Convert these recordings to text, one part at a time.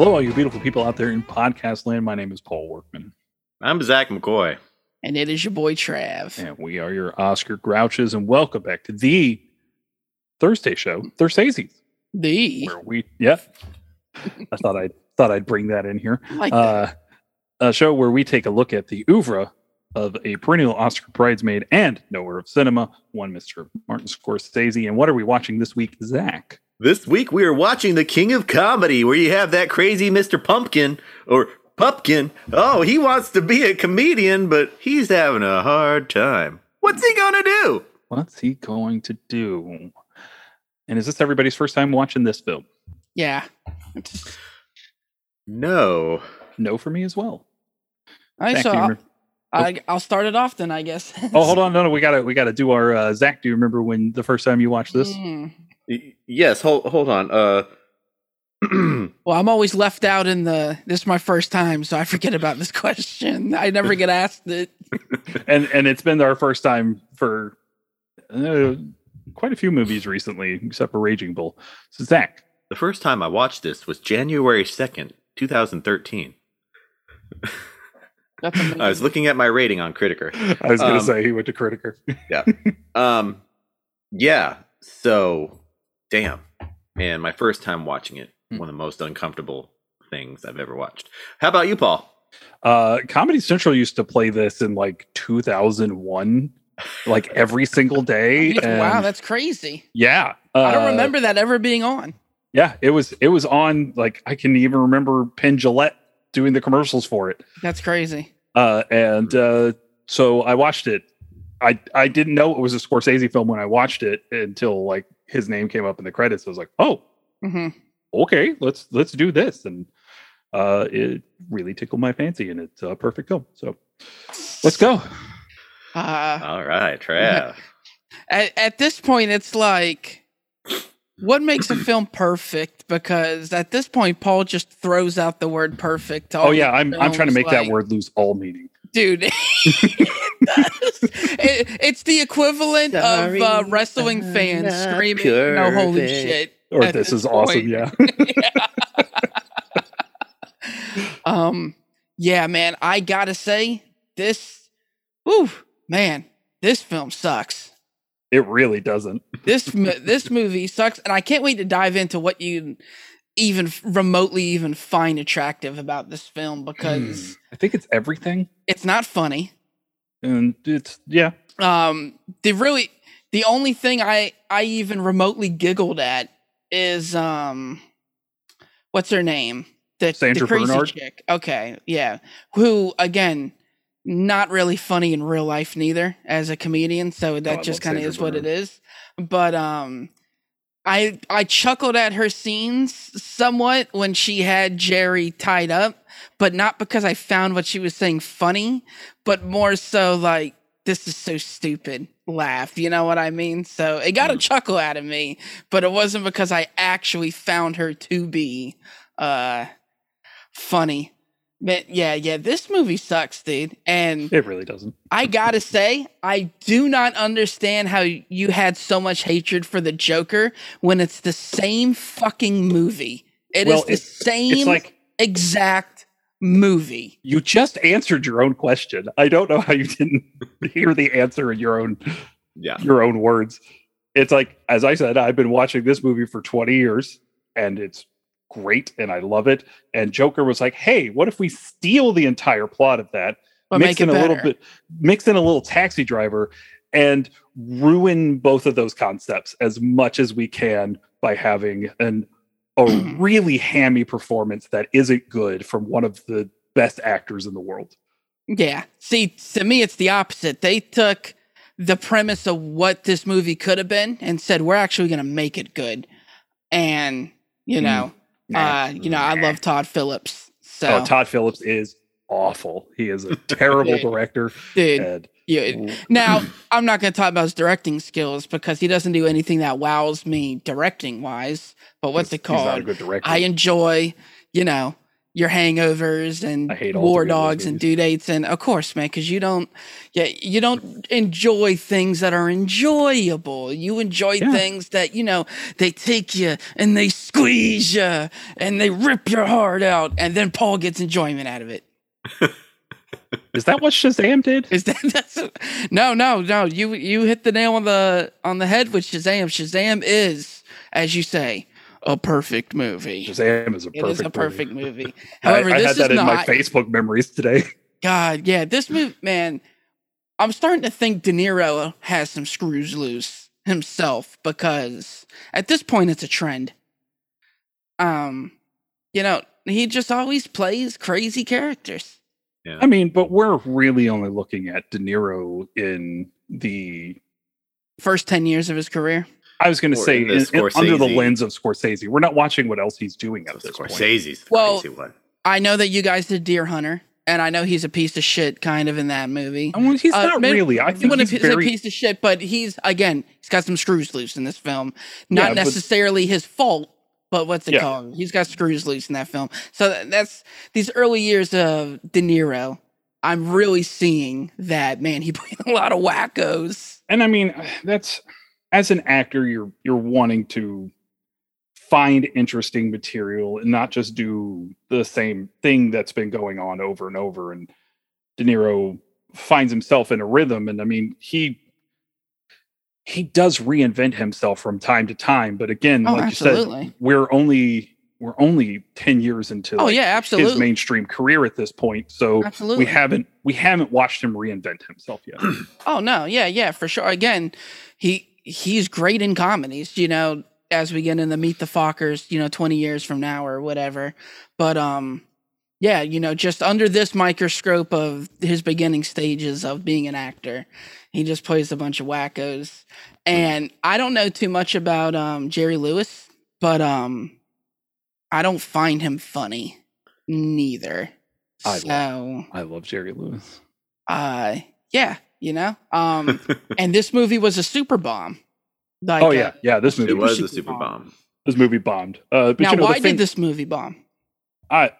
Hello, all you beautiful people out there in podcast land. My name is Paul Workman, I'm Zach McCoy. And it is your boy Trav. and we are your Oscar Grouches. And welcome back to the Thursese show, Thursese, The where we, yeah, I thought I thought I'd bring that in here. I like that. Uh, a show where we take a look at the oeuvre of a perennial Oscar bridesmaid and knower of cinema, one Mr. Martin Scorsese. And what are we watching this week, Zach? This week we are watching The King of Comedy, where you have that crazy Mr. Pumpkin or Pupkin. Oh, he wants to be a comedian, but he's having a hard time. What's he gonna do? What's he going to do? And is this everybody's first time watching this film? yeah. No. No, for me as well. All right, Zach, so I'll, remember- I, I'll start it off then, I guess. Oh, hold on, no, no, we gotta we gotta do our uh, Zach. Do you remember when the first time you watched this? Mm. Y- yes. Hold. Hold on. Uh. Well, I'm always left out in the. This is my first time, so I forget about this question. I never get asked it. And and it's been our first time for uh, quite a few movies recently, except for Raging Bull. So Zach, the first time I watched this was January second, two thousand thirteen. That's. I was looking at my rating on Criticker. I was gonna Um, say he went to Criticker. Yeah. Um, yeah. So, damn, man, my first time watching it, Hmm. one of the most uncomfortable things I've ever watched. How about you, Paul? Uh, Comedy Central used to play this in like 2001, like every single day. wow, that's crazy. yeah. I don't uh, remember that ever being on. Yeah, it was it was on like I can even remember Penn Jillette doing the commercials for it. That's crazy. Uh, and uh, so I watched it. I I didn't know it was a Scorsese film when I watched it until like his name came up in the credits. I was like, oh, hmm okay, let's let's do this. And uh, it really tickled my fancy, and it's a perfect film. So let's go. Uh, All right, Trav. at, at this point it's like what makes a film perfect because at this point paul just throws out the word perfect Oh yeah, I'm I'm trying to films, make that word lose all meaning. Dude it, it's the equivalent Sorry, of uh, wrestling I'm fans not screaming no holy shit Or this this is awesome. point. Yeah. um yeah man i gotta say this Whew, man this film sucks It really doesn't. this this movie sucks and i can't wait to dive into what you even remotely even find attractive about this film because I think it's everything, it's not funny. And it's yeah. um the really the only thing i i even remotely giggled at is um what's her name? The, Sandra the crazy Bernhard? chick. Okay yeah. Who again not really funny in real life neither as a comedian so that I just kind of is what it is. But um i i chuckled at her scenes somewhat when she had jerry tied up but not because i found what she was saying funny but more so like this is so stupid laugh you know what i mean? So it got a chuckle out of me but it wasn't because i actually found her to be uh funny but yeah yeah this movie sucks dude and It really doesn't. I gotta say, I do not understand how you had so much hatred for the Joker when it's the same fucking movie. It is Well, the it's- same It's like exact movie. you just answered your own question. I don't know how you didn't hear the answer in your own Yeah. your own words. It's like, as I said, I've been watching this movie for 20 years and it's great and I love it. And Joker was like, hey, what if we steal the entire plot of that, But mix in a little bit, mix in a little taxi driver and ruin both of those concepts as much as we can by having an a really hammy performance that isn't good from one of the best actors in the world. Yeah. See, to me, it's the opposite. They took the premise of what this movie could have been and said, we're actually going to make it good. And, you mm. know, Nah. Uh, you know, I love Todd Phillips. So, Oh, Todd Phillips is awful. He is a terrible Dude. director. dude, And you, Now, I'm not going to talk about his directing skills because he doesn't do anything that wows me directing wise. But what's it he's not a called? good director. I enjoy, you know, your hangovers and I hate all war three of those dogs and due dates and of course man because you don't yeah you don't enjoy things that are enjoyable you enjoy Yeah. things that you know they take you and they squeeze you and they rip your heart out and then paul gets enjoyment out of it Is that what Shazam did? is that that's no no no you you hit the nail on the on the head with shazam shazam is as you say a perfect movie Shazam is a perfect. is a movie. perfect movie. I, However, I this had that is in my. Facebook memories today. God, yeah, this movie, man. I'm starting to think De Niro has some screws loose himself because at this point it's a trend. Um, you know, he just always plays crazy characters. I mean, but we're really only looking at De Niro in the. First ten years of his career. I was going to say in in- in- under the lens of Scorsese. We're not watching what else he's doing at this point. Scorsese's the Well- crazy one. I know that you guys did Deer Hunter, and I know he's a piece of shit, kind of in that movie. I mean, he's Uh, not maybe- really. I think wouldn't he's say very. piece of shit, but he's again, he's got some screws loose in this film. Not Yeah, but- necessarily his fault, but what's it Yeah. called? He's got screws loose in that film. So that's these early years of De Niro. I'm really seeing that man. He played a lot of wackos. and I mean, that's as an actor, you're you're wanting to find interesting material and not just do the same thing that's been going on over and over. And De Niro finds himself in a rhythm, and I mean, he he does reinvent himself from time to time. But again, Oh, like absolutely. you said, we're only we're only ten years into Oh like, yeah, his mainstream career at this point. So absolutely. we haven't we haven't watched him reinvent himself yet. Oh no, yeah, yeah, for sure. Again, he he's great in comedies, you know, as we get into Meet the Fockers, you know, 20 years from now or whatever. But um yeah, you know, just under this microscope of his beginning stages of being an actor, he just plays a bunch of wackos. And I don't know too much about um Jerry Lewis, but um I don't find him funny neither. I love- I love Jerry Lewis. uh yeah you know um and this movie was a super bomb like oh uh, yeah, yeah. This movie it was super a super bomb. bomb. this movie bombed. Uh, but now you know, why the thing, did this movie bomb I,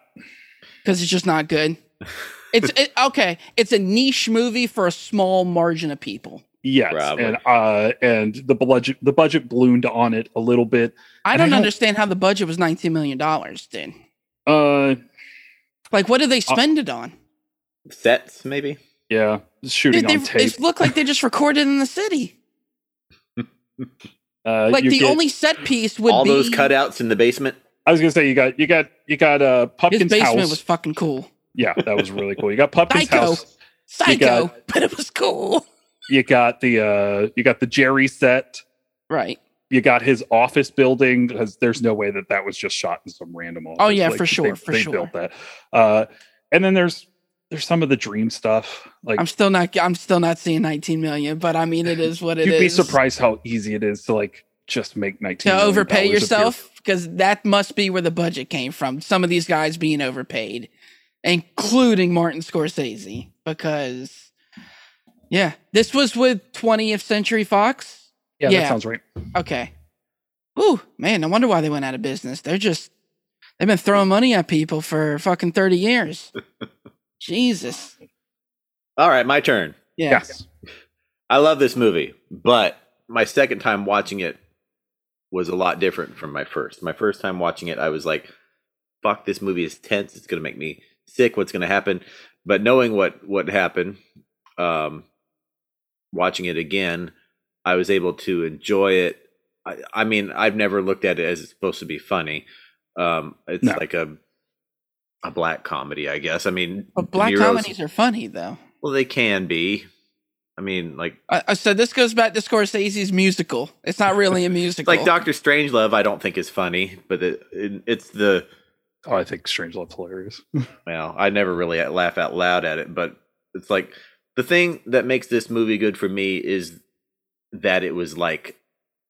because it's just not good it's it, okay it's a niche movie for a small margin of people yes, Probably. and uh, and the budget the budget ballooned on it a little bit. i don't don't- understand how the budget was 19 million dollars Then, Uh, like what did they spend it on Sets, maybe. Yeah, shooting Dude, they, on tape. it looked like they just recorded in the city Uh, like the get- only set piece would All be those cutouts in the basement. I was gonna say you got you got you got uh his Pupkin's basement house. was fucking cool yeah, that was really cool. You got Pupkin's Psycho. house. psycho got- but it was cool You got the uh you got the Jerry set. right You got his office building because there's no way that that was just shot in some random office. Oh, yeah, for sure, they, for they sure. built that. Uh, and then there's there's some of the dream stuff. Like I'm still not. I'm still not seeing 19 million, but I mean, it is what it is. you'd be surprised how easy it is to like just make 19 to million overpay dollars a year. yourself because that must be where the budget came from. Some of these guys being overpaid, including Martin Scorsese, because yeah, this was with 20th Century Fox. Yeah, Yeah. that sounds right. Okay. Ooh, man, no wonder why they went out of business. They're just they've been throwing money at people for fucking 30 years. Jesus. All right, my turn. Yeah. Yes. I love this movie, but my second time watching it was a lot different from my first. My first time watching it, I was like, "Fuck, this movie is tense. It's gonna make me sick. What's gonna happen?" But knowing what what happened, um, watching it again, I was able to enjoy it. I, I mean, I've never looked at it as it's supposed to be funny. Um, it's No. like a a black comedy, I guess. I mean, But black Niro's- comedies are funny though. well, they can be. I mean, like I, I said this goes back to Scorsese's musical. It's not really a musical. like Doctor Strangelove, I don't think is funny, but it, it, it's the Oh, I think Strangelove's hilarious. well, I never really laugh out loud at it, but it's like the thing that makes this movie good for me is that it was like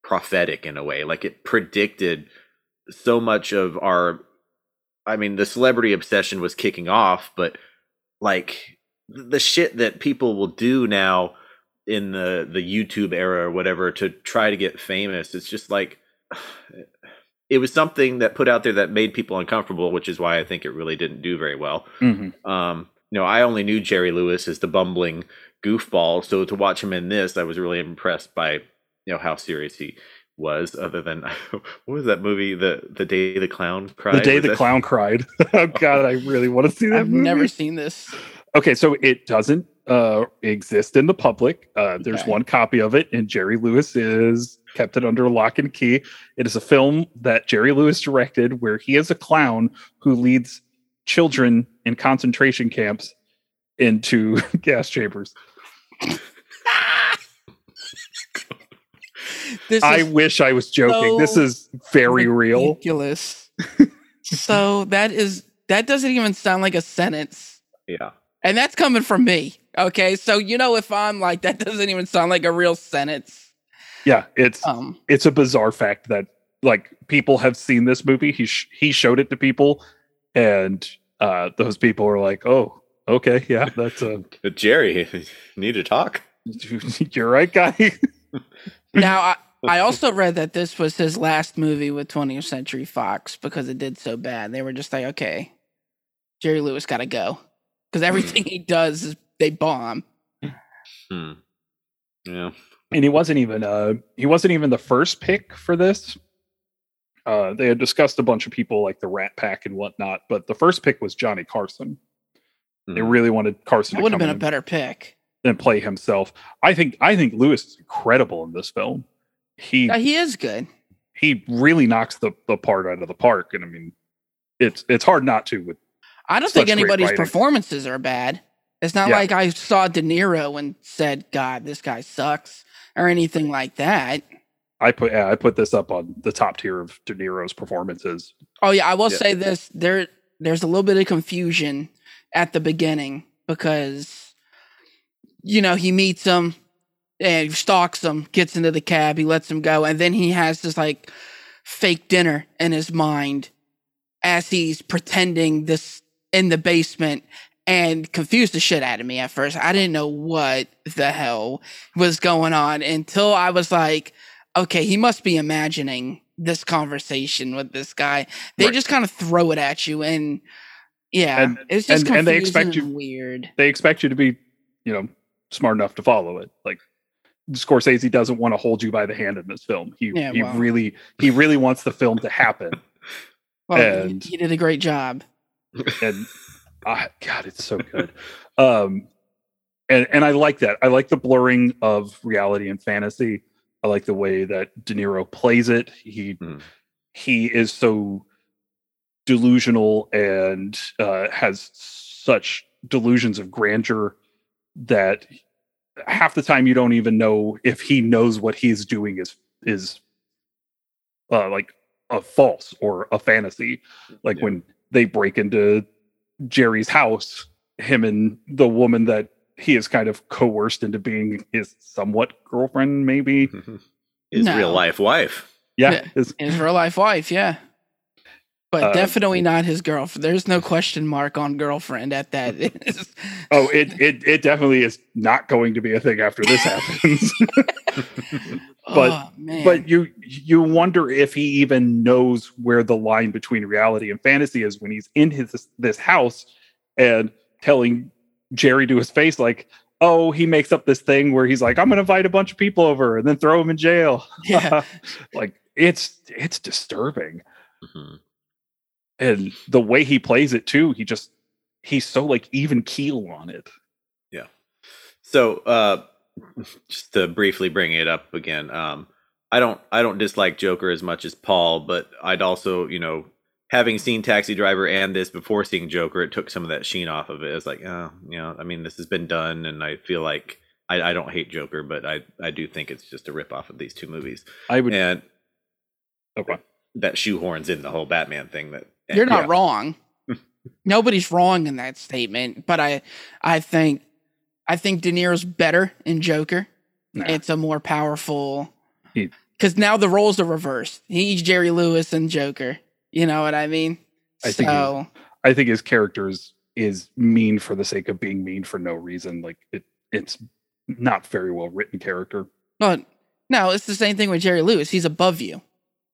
prophetic in a way, like it predicted so much of our. I mean, the celebrity obsession was kicking off, but like the shit that people will do now in the the YouTube era or whatever to try to get famous, it's just like it was something that put out there that made people uncomfortable, which is why I think it really didn't do very well. Mhm. Um, you know, I only knew Jerry Lewis as the bumbling goofball, so to watch him in this, I was really impressed by you know how serious he was. Other than what was that movie, the the day the clown cried? The day Was the that- clown cried. oh God, I really want to see that I've movie. never seen this. Okay, so it doesn't uh, exist in the public. Uh, there's Okay. one copy of it, and Jerry Lewis is kept it under lock and key. It is a film that Jerry Lewis directed, where he is a clown who leads children in concentration camps into gas chambers. This I wish I was joking. this is very real. ridiculous. so that is that doesn't even sound like a sentence. Yeah. And that's coming from me. Okay. So you know if I'm like that doesn't even sound like a real sentence. Yeah, it's Um it's a bizarre fact that like people have seen this movie. He sh- he showed it to people, and uh, those people were like, "Oh, okay, yeah, that's a But Jerry, need to talk. you're right, guy." Now I, I also read that this was his last movie with 20th Century Fox because it did so bad. They were just like, okay, Jerry Lewis got to go because everything he does is they bomb. Hmm. Yeah. and he wasn't even uh he wasn't even the first pick for this. Uh, they had discussed a bunch of people like the Rat Pack and whatnot, but the first pick was Johnny Carson. They Mhm. really wanted Carson That to would have come been a better pick. And play himself. I think I think Lewis is incredible in this film. He Yeah, he is good. he really knocks the, the part out of the park. And I mean, it's it's hard not to with I don't think anybody's performances are bad. It's not Yeah. like I saw De Niro and said, "God, this guy sucks" or anything like that. I put yeah, I put this up on the top tier of De Niro's performances. Oh yeah, I will Yeah. say this: there, there's a little bit of confusion at the beginning because, you know, he meets him and stalks him, gets into the cab, he lets him go, and then he has this like fake dinner in his mind as he's pretending this in the basement and confused the shit out of me at first. I didn't know what the hell was going on until I was like, okay, he must be imagining this conversation with this guy. They Right. just kind of throw it at you and yeah, And- it's just and- and they expect you- weird. They expect you to be, you know, smart enough to follow it. Like Scorsese doesn't want to hold you by the hand in this film. He Yeah, he well. really he really wants the film to happen. Well, he- and- he did a great job. and ah, God, it's so good. Um, and and I like that. I like the blurring of reality and fantasy. I like the way that De Niro plays it. He Mhm. he is so delusional and uh, has such delusions of grandeur that half the time you don't even know if he knows what he's doing is is uh, like a false or a fantasy. Like Yeah. when they break into Jerry's house, him and the woman that he is kind of coerced into being his somewhat girlfriend, maybe. His No. real life wife. Yeah, Yeah. his- His real life wife, yeah. But Uh, definitely not his girlfriend. There's no question mark on girlfriend at that. oh, it, it it definitely is not going to be a thing after this happens. But- oh, but you you wonder if he even knows where the line between reality and fantasy is when he's in his this house and telling Jerry to his face like, "Oh, he makes up this thing where he's like, I'm going to invite a bunch of people over and then throw him in jail." yeah, like it's it's disturbing. Mhm. And the way he plays it too, he just he's so like even keel on it. Yeah. So, uh, just to briefly bring it up again, um, I don't, I don't dislike Joker as much as Paul, but I'd also, you know, having seen Taxi Driver and this before seeing Joker, it took some of that sheen off of it. It's like, oh, you know, I mean, this has been done, and I feel like I, I don't hate Joker, but I, I do think it's just a rip off of these two movies, I would and okay. that shoehorns in the whole Batman thing. That you're not yeah. wrong. Nobody's wrong in that statement, but I, I think, I think De Niro's better in Joker. Nah. It's a more powerful, because now the roles are reversed. He's Jerry Lewis and Joker. You know what I mean? I think so. I think his character is, is mean for the sake of being mean for no reason. Like it, it's not very well written character. But no, it's the same thing with Jerry Lewis. He's above you.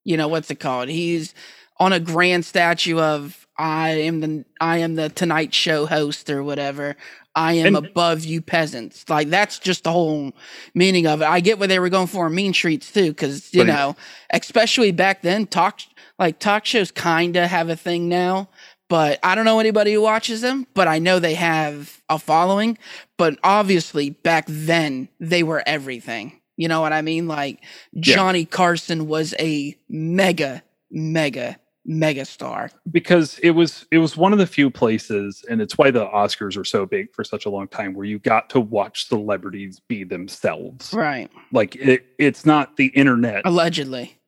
you know what's it called? He's on a grand statue of I am the I am the Tonight Show host or whatever. I am And- above you peasants. Like that's just the whole meaning of it. I get what they were going for in Mean Streets too, because you know, especially back then, talk like talk shows kinda have a thing now. But I don't know anybody who watches them, but I know they have a following. But obviously, back then, they were everything. You know what I mean? Like Yeah. Johnny Carson was a mega, mega, mega star. because it was it was one of the few places and it's why the oscars are so big for such a long time where you got to watch celebrities be themselves Right. like it, it's not the internet Allegedly.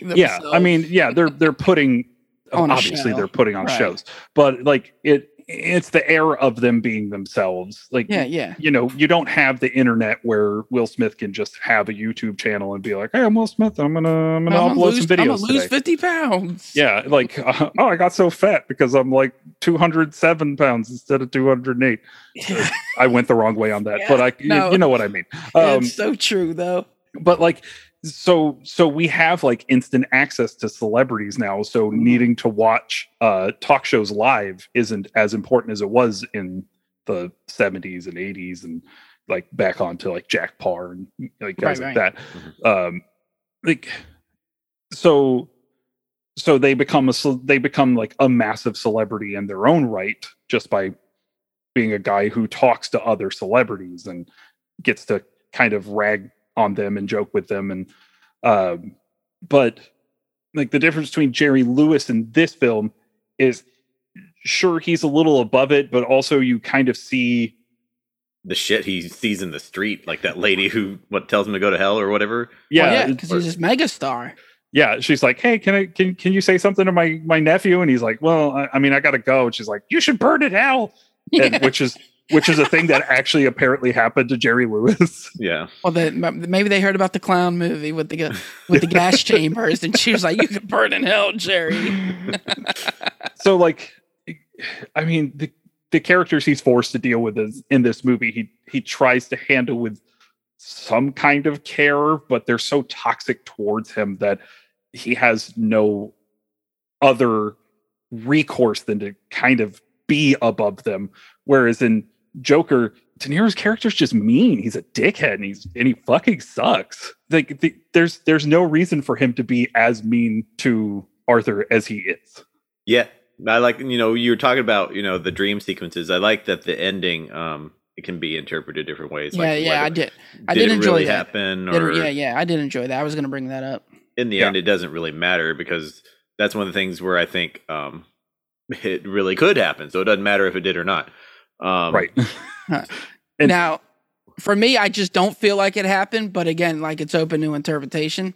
yeah i mean yeah they're they're putting obviously show. they're putting on Right. shows but like it it's the air of them being themselves like Yeah, yeah. you know you don't have the internet where will smith can just have a youtube channel and be like hey i'm will smith i'm gonna i'm gonna I'm gonna upload lose, some I'm gonna lose today. 50 pounds. Yeah, like uh, oh, I got so fat because I'm like 207 pounds instead of 208. I went the wrong way on that, Yeah, but I you- no. you know what I mean. Um, it's so true, though. but like so so we have like instant access to celebrities now so Mhm. needing to watch uh talk shows live isn't as important as it was in the 70s and 80s and like back onto like Jack Paar and like guys Right, like that. Um like so so they become a they become like a massive celebrity in their own right just by being a guy who talks to other celebrities and gets to kind of rag on them and joke with them and um but like the difference between Jerry Lewis and this film is sure he's a little above it but also you kind of see The shit he sees in the street, like that lady who what tells him to go to hell or whatever. yeah Well, yeah, because he's this megastar. yeah she's like hey can i can, can you say something to my my nephew and he's like well i, I mean i gotta go and she's like you should burn it hell and, which is which is a thing that actually apparently happened to jerry lewis Yeah. Well, the, maybe they heard about the clown movie with the with the gas chambers, and she was like, "You can burn in hell, Jerry." so like i mean the the characters he's forced to deal with is in this movie he he tries to handle with some kind of care but they're so toxic towards him that he has no other recourse than to kind of be above them whereas in joker De Niro's character's just mean. He's a dickhead, and he's and he fucking sucks. Like the, there's there's no reason for him to be as mean to Arthur as he is. Yeah. I like you know, you were talking about, you know, the dream sequences. I like that the ending um it can be interpreted different ways. yeah, like yeah, I did. I did did enjoy really that. happen Did- or yeah, yeah, I did enjoy that. I was going to bring that up. in the Yeah. end it doesn't really matter because that's one of the things where I think um it really could happen. So it doesn't matter if it did or not. Um right. And- now, for me, I just don't feel like it happened. But again, like it's open to interpretation.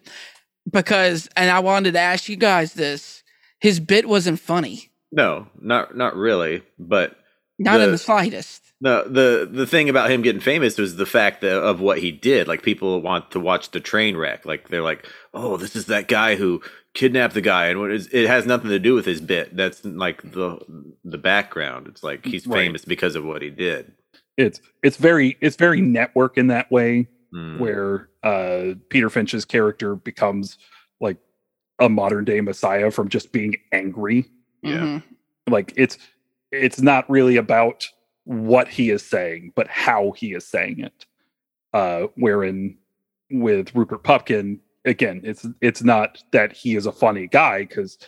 Because, and I wanted to ask you guys this: his bit wasn't funny, No, not not really. But not in The- the slightest. No, the the thing about him getting famous was the fact that, of what he did. Like people want to watch the train wreck. Like they're like, "Oh, this is that guy who kidnapped the guy," and what is it has nothing to do with his bit. That's like the the background. It's like he's Right. famous because of what he did. It's it's very it's very network in that way Mm. where uh Peter Finch's character becomes like a modern day messiah from just being angry. Yeah. Mhm. Like it's it's not really about what he is saying, but how he is saying it. Uh wherein with Rupert Pupkin, again, it's it's not that he is a funny guy because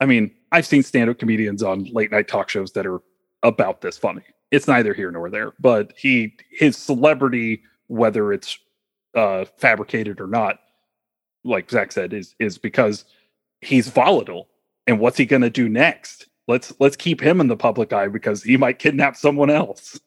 I mean, I've seen stand-up comedians on late night talk shows that are about this funny. It's neither here nor there, but he his celebrity, whether it's uh fabricated or not, like Zach said, is is because he's volatile. And what's he gonna do next? Let's let's keep him in the public eye because he might kidnap someone else.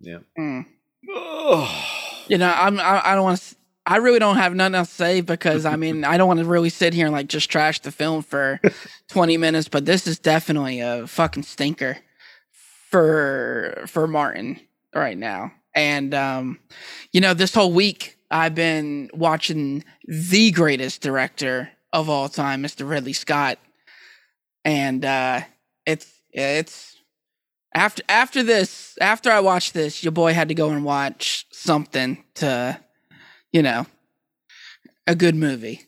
Yeah. Mm. You know, I'm. I, I don't want to. I really don't have nothing else to say because I mean I don't want to really sit here and like just trash the film for 20 minutes, but this is definitely a fucking stinker for for Martin right now. And um, you know, this whole week I've been watching the greatest director of all time, Mr. Ridley Scott, and uh, it's it's after after this after I watched this, your boy had to go and watch something to, you know, a good movie.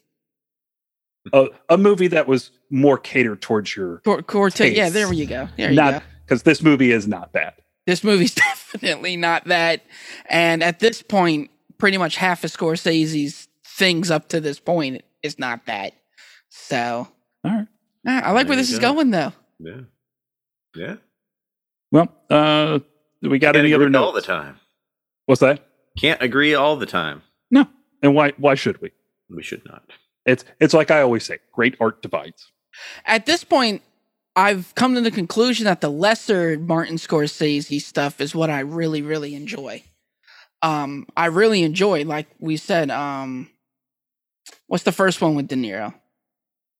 a, a movie that was more catered towards your Cor- Corte- yeah, there you go. There you go. not because this movie is not that. This movie's definitely not that. And at this point, pretty much half of Scorsese's things up to this point is not that. So All right. Ah, I like where this you is going though. Yeah. Yeah. Well, uh, do we got Can't any other agree notes? all the time. What's that? Can't agree all the time. No. And why? Why should we? We should not. It's it's like I always say, great art divides. At this point, I've come to the conclusion that the lesser Martin Scorsese stuff is what I really, really enjoy. Um, I really enjoy, like we said, um, what's the first one with De Niro?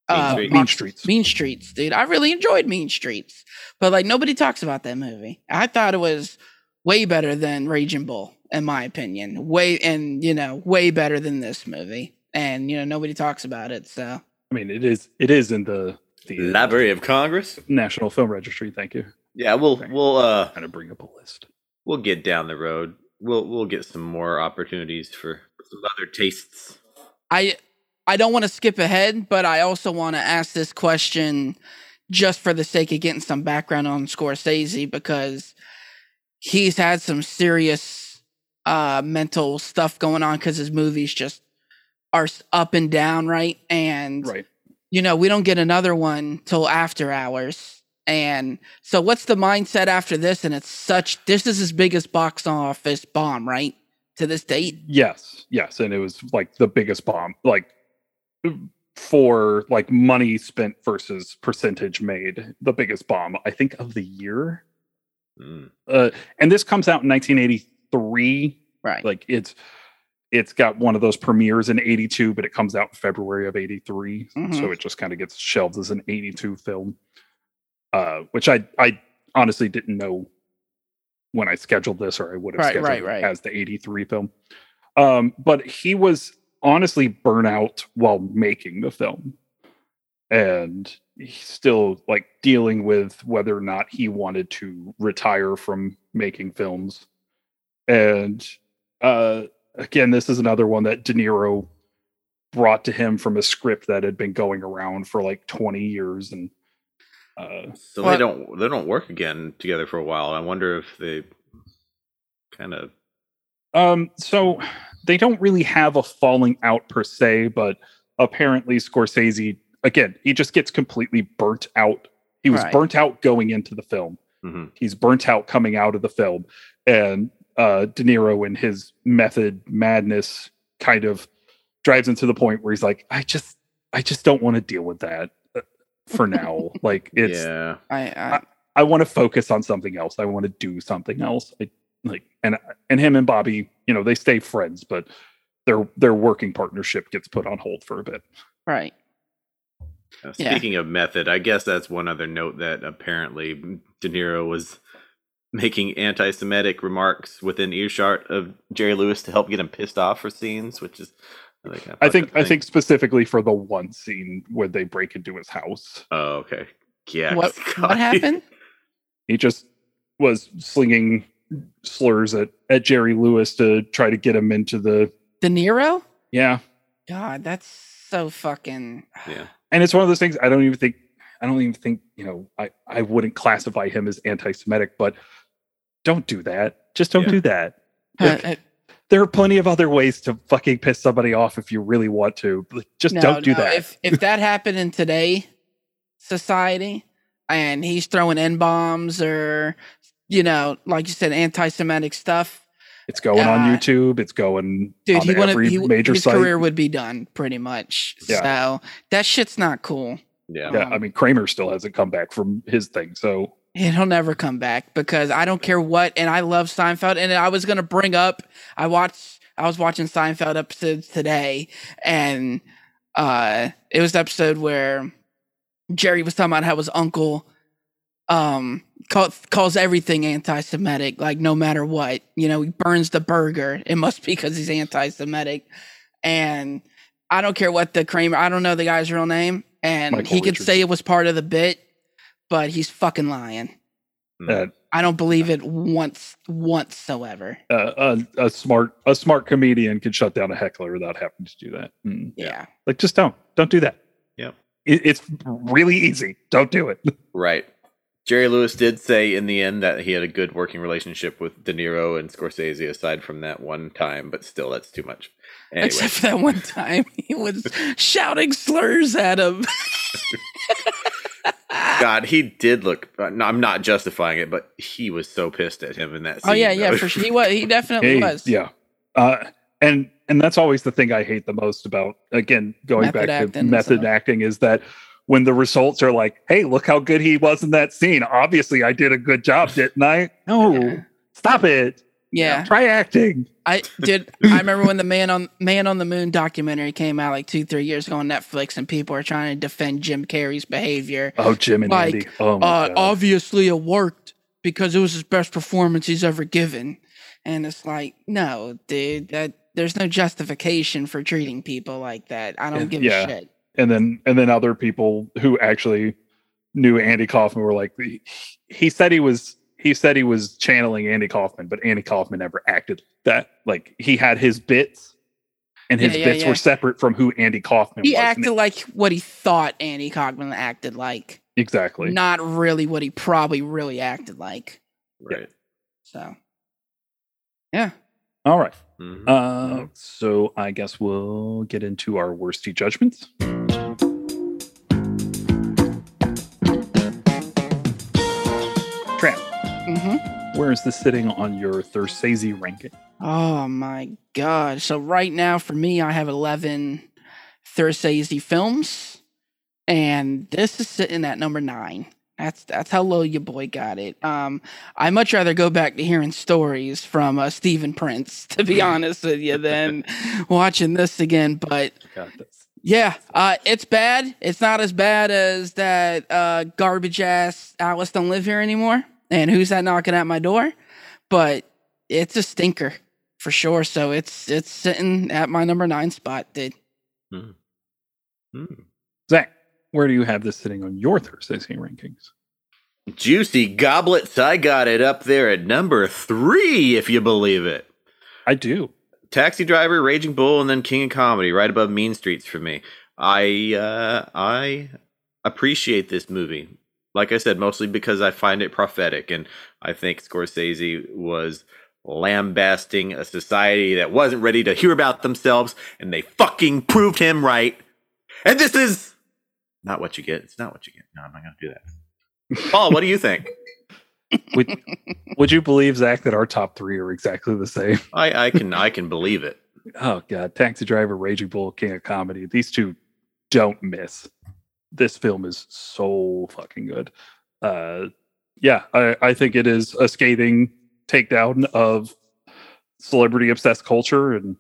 Uh, Street. Mean Mox- Streets. Mean Streets, dude. I really enjoyed Mean Streets, but like nobody talks about that movie. I thought it was way better than Raging Bull, in my opinion. Way and you know, way better than this movie. And you know, nobody talks about it. So I mean, it is it is in the the Library of Congress. National Film Registry. Thank you. Yeah, we'll we'll uh Kind of bring up a list. we'll get down the road. We'll we'll get some more opportunities for some other tastes. I I don't want to skip ahead, but I also want to ask this question just for the sake of getting some background on Scorsese because he's had some serious uh mental stuff going on cuz his movies just are up and down, right? And Right. you know, we don't get another one till after hours. And so what's the mindset after this and it's such this is his biggest box office bomb, right? To this date. Yes. Yes. And it was like the biggest bomb. Like for like money spent versus percentage made, the biggest bomb I think of the year. Mm. Uh, and this comes out in 1983. Right. Like it's it's got one of those premieres in 82 but it comes out in february of 83 so Mhm. it just kind of gets shelved as an 82 film uh which i i honestly didn't know when i scheduled this or i would have Right, scheduled right, it right. as the 83 film um but he was honestly burnt out while making the film and he's still like dealing with whether or not he wanted to retire from making films and uh again this is another one that de niro brought to him from a script that had been going around for like 20 years and uh So Well- they don't they don't work again together for a while. I wonder if they kind of um so they don't really have a falling out per se but apparently scorsese again he just gets completely burnt out he was Right. burnt out going into the film Mhm. he's burnt out coming out of the film and uh de niro and his method madness kind of drives him to the point where he's like i just i just don't want to deal with that uh, for now like it's yeah. I, I i want to focus on something else i want to do something else I, like and and him and bobby you know they stay friends but their their working partnership gets put on hold for a bit right. Uh, Yeah. Speaking of method, I guess that's one other note that apparently De Niro was making anti-Semitic remarks within earshot of Jerry Lewis to help get him pissed off for scenes, which is another kind of i think i think specifically for the one scene where they break into his house Oh, okay. Yeah. what 'cause what God, happened? he just was slinging slurs at at Jerry Lewis to try to get him into the De Niro? yeah. God, that's so fucking. Yeah. And it's one of those things I don't even think I don't even think, you know, I I wouldn't classify him as anti-Semitic, but don't do that. Just don't Yeah. do that. Like, uh, there are plenty of other ways to fucking piss somebody off if you really want to. Like, Just no, don't do no, that. If if that happened in today society, and he's throwing n bombs or you know, like you said, anti-Semitic stuff, it's going on uh, YouTube. It's going dude, on he every wouldn't. He, major his site. career would be done pretty much. Yeah. So that shit's not cool. Yeah. yeah, I mean Kramer still hasn't come back from his thing. So He'll never come back because I don't care what, and I love Seinfeld. And I was gonna bring up, I watched, I was watching Seinfeld episodes today, and uh, it was the episode where Jerry was talking about how his uncle um call, calls everything anti-Semitic, like no matter what. You know, he burns the burger. It must be because he's anti-Semitic, and I don't care what the Kramer. I don't know the guy's real name, and Michael he could Richards. say it was part of the bit, but he's fucking lying. Mm. uh, I don't believe it once whatsoever. uh, a, a smart a smart comedian could shut down a heckler without having to do that. Mm. Yeah. Like just don't don't do that. it, it's really easy. Don't do it. Right. Jerry Lewis did say in the end that he had a good working relationship with De Niro and Scorsese, aside from that one time, but still, that's too much. Anyway, Except for that one time he was shouting slurs at him. God, he did look. uh, no, I'm not justifying it, but he was so pissed at him in that scene. oh yeah, yeah, for sure. He was. He definitely Hey, was. Yeah. Uh, and and that's always the thing I hate the most about again going Method back to acting and method stuff. acting is that when the results are like, "Hey, look how good he was in that scene. Obviously, I did a good job, didn't I?" No, Yeah. stop it. Yeah. Try acting. I did. I remember when the Man on Man on the Moon documentary came out like two, three years ago on Netflix, and people are trying to defend Jim Carrey's behavior. Oh, Jim and Like, Andy. Oh my Uh, God. obviously, it worked because it was his best performance he's ever given, and it's like, no, dude, that there's no justification for treating people like that. I don't give Yeah. a shit. And then and then other people who actually knew Andy Kaufman were like, he, he said he was he said he was channeling Andy Kaufman, but Andy Kaufman never acted that. Like he had his bits, and his Yeah, yeah, bits yeah. were separate from who Andy Kaufman He was. And acted like what he thought Andy Kaufman acted like, exactly. not really what he probably really acted like. right. So, yeah. All right. Mhm. Uh, so I guess we'll get into our worsty judgments. Mm-hmm. where is this sitting on your Thursese ranking? Oh my god. So right now for me I have 11 Thursese films and this is sitting at number 9. That's that's how low your boy got it. Um I much rather go back to hearing stories from uh, Steven Prince to be honest with you than watching this again, but this. yeah, uh, it's bad. It's not as bad as that uh, garbage ass Alice don't live here anymore. And who's that knocking at my door? But it's a stinker for sure. So it's it's sitting at my number nine spot, dude. Hmm. Zach, where do you have this sitting on your Thursese rankings? Juicy goblets. I got it up there at number three, if you believe it. I do. Taxi Driver, Raging Bull, and then King of Comedy, right above Mean Streets for me. I uh, I appreciate this movie. Like I said, mostly because I find it prophetic, and I think Scorsese was lambasting a society that wasn't ready to hear about themselves, and they fucking proved him right. And this is not what you get. It's not what you get. No, I'm not going to do that. Paul, what do you think? Would, would you believe, Zach, that our top three are exactly the same? I, I can I can believe it. Oh God, Taxi Driver, Raging Bull, King of Comedy. These two don't miss. This film is so fucking good. Uh, yeah, I, I think it is a scathing takedown of celebrity obsessed culture, and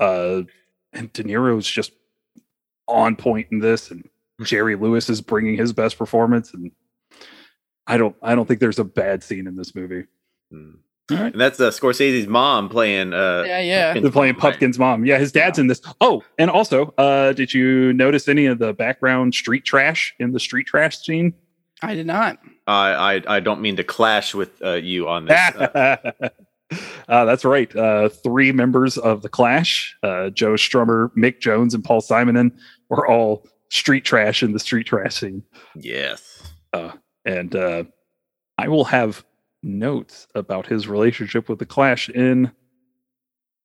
uh, and De Niro's just on point in this, and Jerry Lewis is bringing his best performance, and I don't I don't think there's a bad scene in this movie. Hmm. All right. And that's uh, Scorsese's mom playing. Uh, Yeah, yeah. They're playing Right. Pumpkin's mom. Yeah, his dad's in this. Oh, and also, uh, did you notice any of the background street trash in the street trash scene? I did not. I, I I don't mean to clash with uh, you on this. Uh, uh, that's right. Uh, three members of the Clash, uh, Joe Strummer, Mick Jones, and Paul Simonon, were all street trash in the street trash scene. yes. And uh, I will have notes about his relationship with the Clash in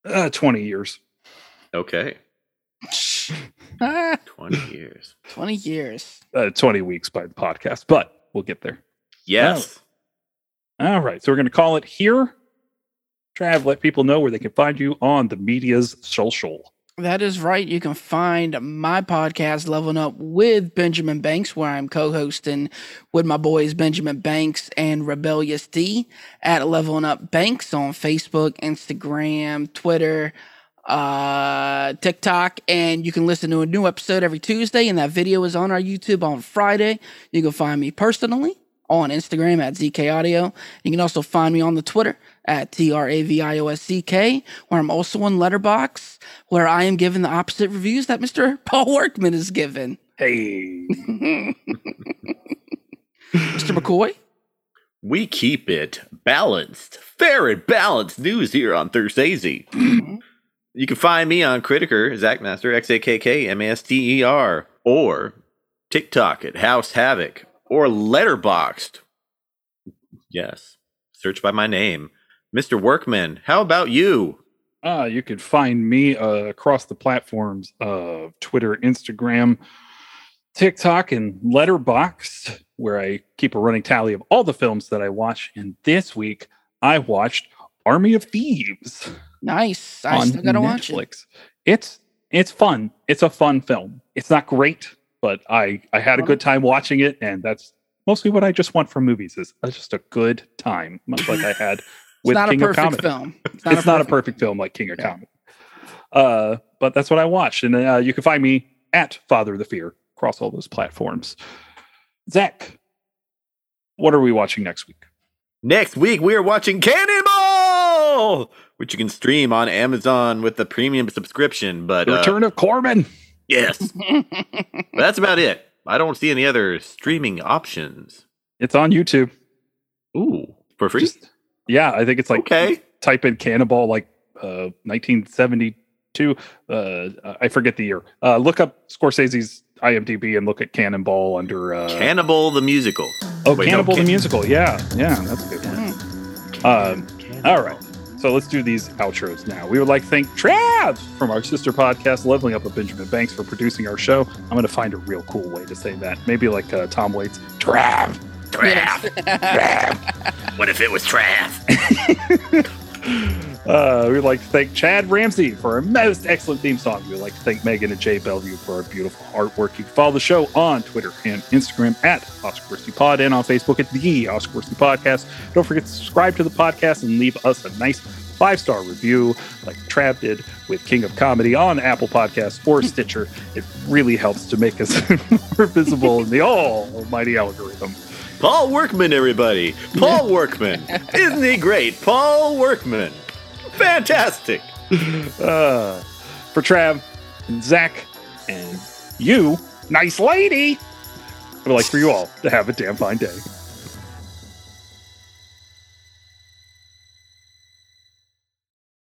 uh, 20 years. Okay. Ah, Twenty years. 20 years. Uh, 20 weeks by the podcast, but we'll get there. Yes. All right. So we're going to call it here. Trav, let people know where they can find you on the media's social. That is right. You can find my podcast, Leveling Up with Benjamin Banks, where I'm co hosting with my boys, Benjamin Banks and Rebellious D, at Leveling Up Banks on Facebook, Instagram, Twitter, uh, TikTok. And you can listen to a new episode every Tuesday, and that video is on our YouTube on Friday. You can find me personally on Instagram at ZK Audio. You can also find me on the Twitter at T R A V I O S C K, where I'm also on Letterboxd, where I am given the opposite reviews that Mr. Paul Workman is given. Hey. Mr. McCoy? We keep it balanced, fair and balanced news here on Thursese. Mm-hmm. You can find me on Criticker, Zach Master, X A K K M A S T E R, or TikTok at House Havoc, or Letterboxd. Yes, search by my name. Mr. Workman, how about you? Uh, you could find me uh, across the platforms of Twitter, Instagram, TikTok, and Letterboxd, where I keep a running tally of all the films that I watch. And this week, I watched Army of Thieves Nice. I on still gotta watch it. It's it's fun. It's a fun film. It's not great, but I I had a good time watching it, and that's mostly what I just want from movies is uh, just a good time, much like I had It's with not King a of perfect Comedy film. it's not a perfect film like King of Yeah. Comedy. Uh, but that's what I watched. And uh, you can find me at Father of the Fear across all those platforms. Zach, what are we watching next week? Next week, we are watching Cannonball, which you can stream on Amazon with the premium subscription. But The uh, Return of Corman. Yes, But that's about it. I don't see any other streaming options. It's on YouTube. Ooh, for free? Just- yeah, I think it's like okay. type in Cannonball like uh, 1972. Uh, I forget the year. Uh, look up Scorsese's IMDb and look at Cannonball under uh, Cannibal the musical. oh wait, no, Cannibal the Can- musical. Yeah, yeah, that's a good. one. Um, all right. So let's do these outros now. We would like to thank Trav from our sister podcast, Leveling Up with Benjamin Banks, for producing our show. I'm going to find a real cool way to say that. Maybe like uh, Tom Waits. Trav. Trav. Trav. what if it was Trav? Uh, we'd like to thank Chad Ramsey for our most excellent theme song. We'd like to thank Megan and Jay Bellevue for our beautiful artwork. You can follow the show on Twitter and Instagram at Oscar Worsty Pod and on Facebook at the Oscar Worsty Podcast. Don't forget to subscribe to the podcast and leave us a nice five star review like Trav did with King of Comedy on Apple Podcasts or Stitcher. It really helps to make us more visible in the all almighty algorithm. Paul Workman, everybody. Paul Workman. Isn't he great? Paul Workman. Fantastic. Uh, for Trav and Zach and you, nice lady, I would like for you all to have a damn fine day.